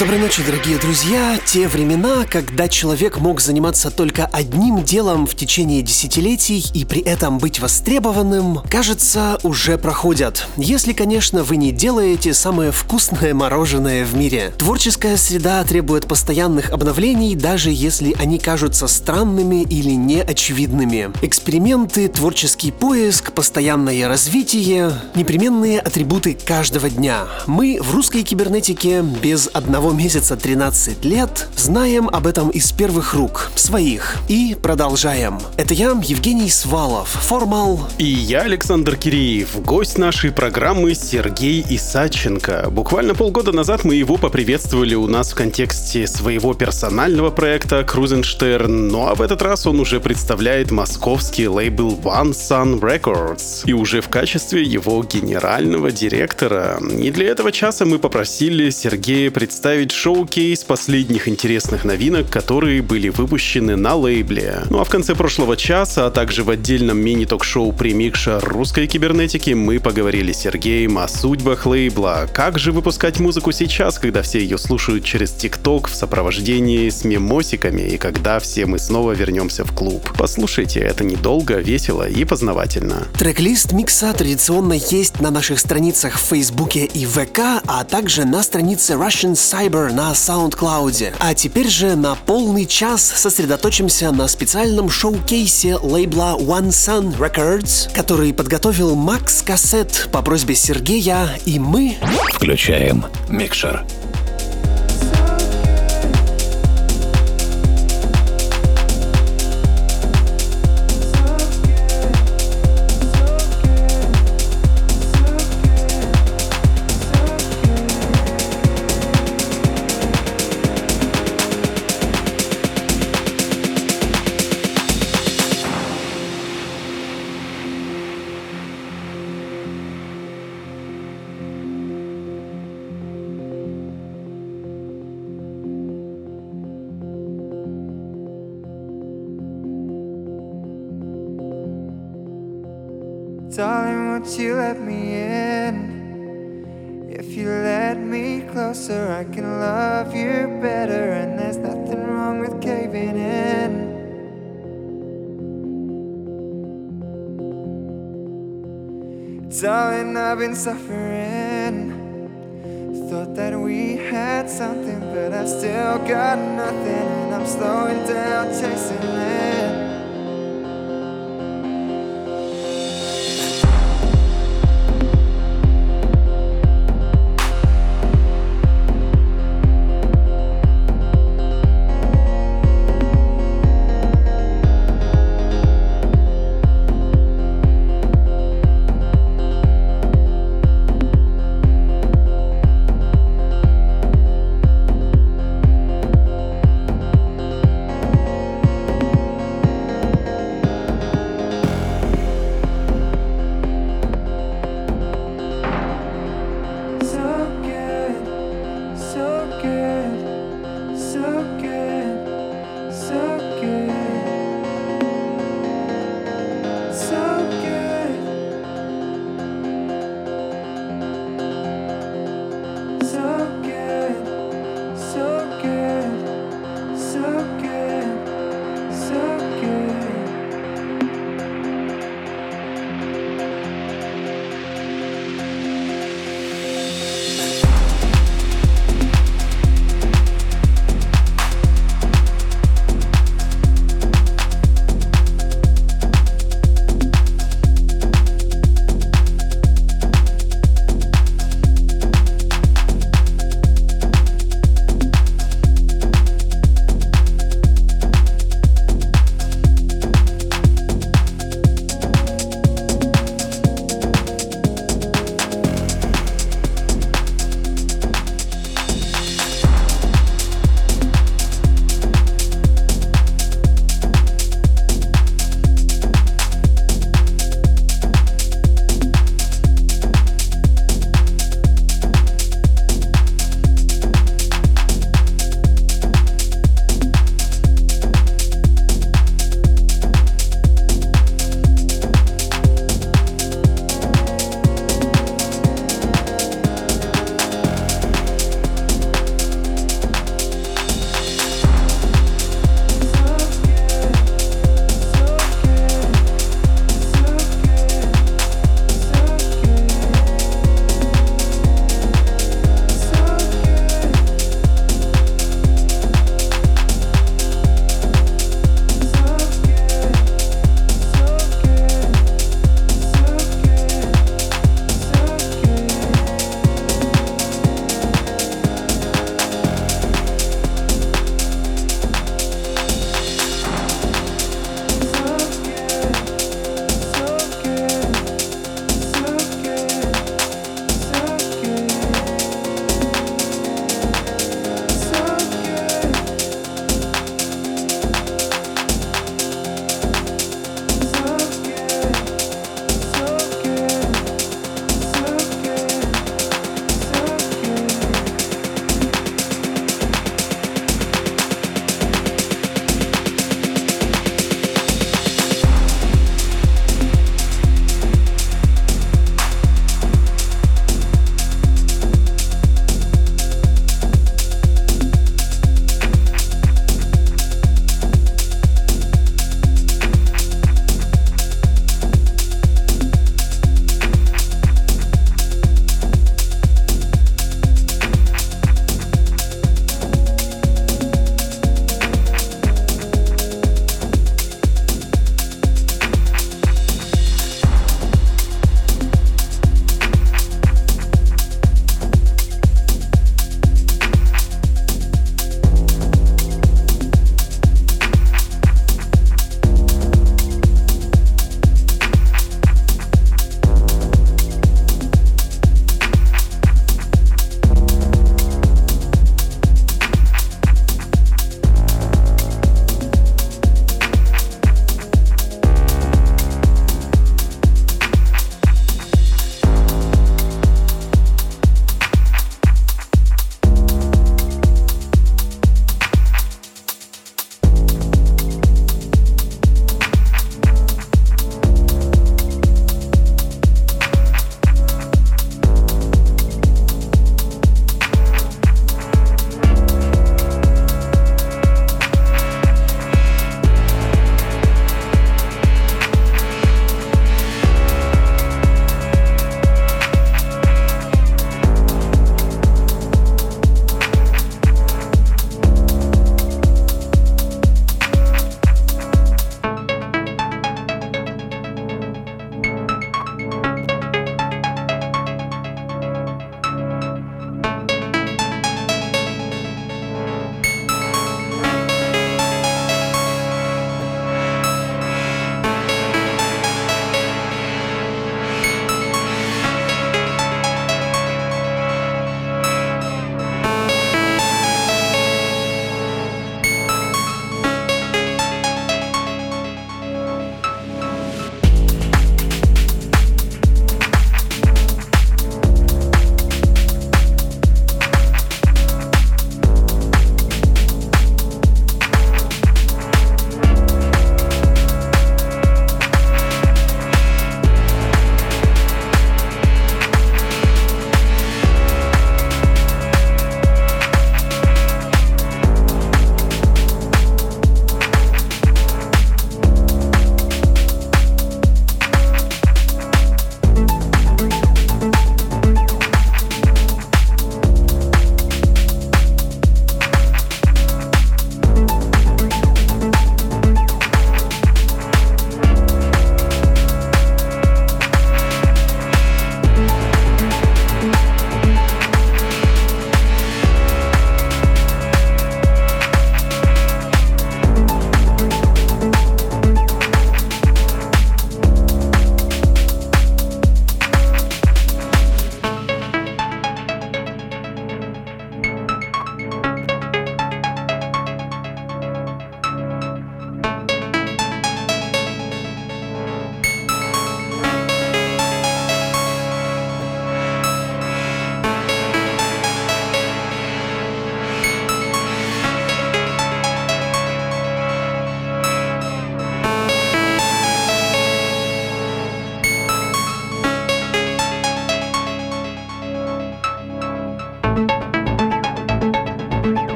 Доброй ночи, дорогие друзья. Те времена, когда человек мог заниматься только одним делом в течение десятилетий и при этом быть востребованным, кажется, уже проходят. Если, конечно, вы не делаете самое вкусное мороженое в мире. Творческая среда требует постоянных обновлений, даже если они кажутся странными или неочевидными. Эксперименты, творческий поиск, постоянное развитие — непременные атрибуты каждого дня. Мы в русской кибернетике без одного месяца 13 лет, знаем об этом из первых рук, своих. И продолжаем. Это я, Евгений Свалов, Формал. И я, Александр Киреев, гость нашей программы Сергей Исаченко. Буквально полгода назад мы его поприветствовали у нас в контексте своего персонального проекта Крузенштерн, ну а в этот раз он уже представляет московский лейбл One Sun Records и уже в качестве его генерального директора. И для этого часа мы попросили Сергея представить представить шоу-кейс последних интересных новинок, которые были выпущены на лейбле. Ну а в конце прошлого часа, а также в отдельном мини-ток-шоу «Премикша русской кибернетики» мы поговорили с Сергеем о судьбах лейбла. Как же выпускать музыку сейчас, когда все ее слушают через ТикТок в сопровождении с мемосиками и когда все мы снова вернемся в клуб? Послушайте, это недолго, весело и познавательно. Трек-лист микса традиционно есть на наших страницах в Фейсбуке и ВК, а также на странице Russian Cyber Cyber на SoundCloud. А теперь же на полный час сосредоточимся на специальном шоу-кейсе лейбла One Sun Records, который подготовил Макс Кассет по просьбе Сергея, и мы... Включаем микшер.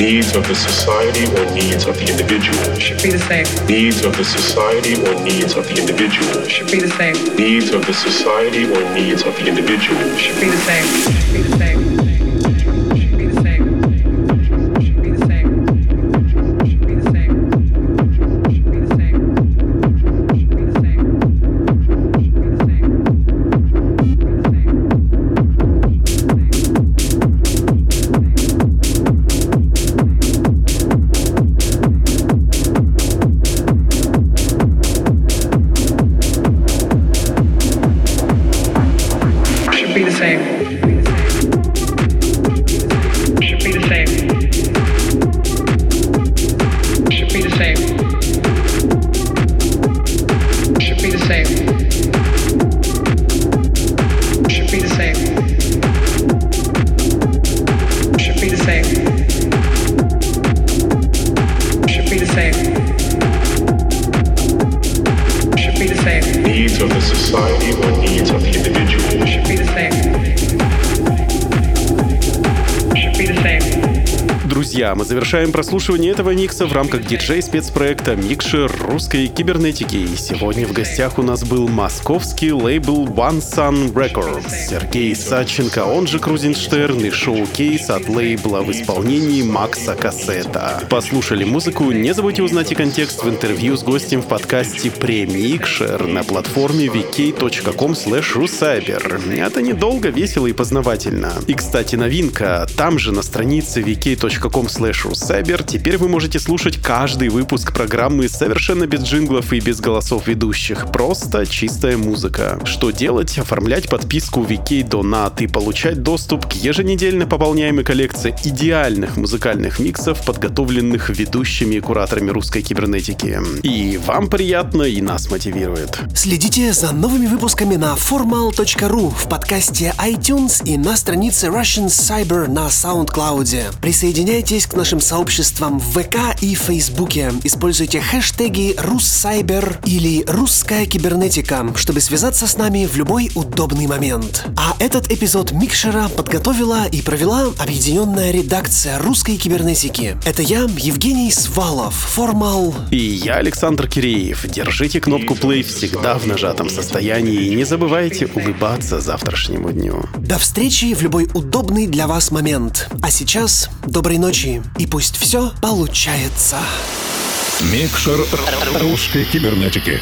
Needs of the society or needs of the individual should be the same. Needs of the society or needs of the individual should be the same. Needs of the society or needs of the individual should be the same. Should be the same. Мы завершаем прослушивание этого микса в рамках диджей-спецпроекта «Микшер русской кибернетики». И сегодня в гостях у нас был московский лейбл One Sun Records, Сергей Саченко, он же Крузенштерн и шоу-кейс от лейбла в исполнении Макса Кассета. Послушали музыку? Не забудьте узнать и контекст в интервью с гостем в подкасте «Премикшер» на платформе vk.com rucyber. Это недолго, весело и познавательно. И, кстати, новинка. Там же на странице vk.com rucyber теперь вы можете слушать каждый выпуск программы совершенно без джинглов и без голосов ведущих. Просто чистая музыка. Что делать? Оформлять подписку VK Donat и получать доступ к еженедельно пополняемой коллекции идеальных музыкальных миксов, подготовленных ведущими и кураторами русской кибернетики. И вам приятно, и нас мотивирует. Следите за новыми выпусками на formal.ru в подкасте iTunes и на странице Russian Cyber на SoundCloud. Присоединяйтесь к нашим сообществам в ВК и Фейсбуке. Используйте хэштеги «Руссайбер» или «Русская кибернетика», чтобы связаться с нами в любой удобный момент. А этот эпизод Микшера подготовила и провела объединенная редакция русской кибернетики. Это я, Евгений Свалов, Формал. И я, Александр Киреев. Держите кнопку play всегда в нажатом состоянии и не забывайте улыбаться завтрашнему дню. До встречи в любой удобный для вас момент. А сейчас доброй ночи и пусть все получается. Микшер русской кибернетики.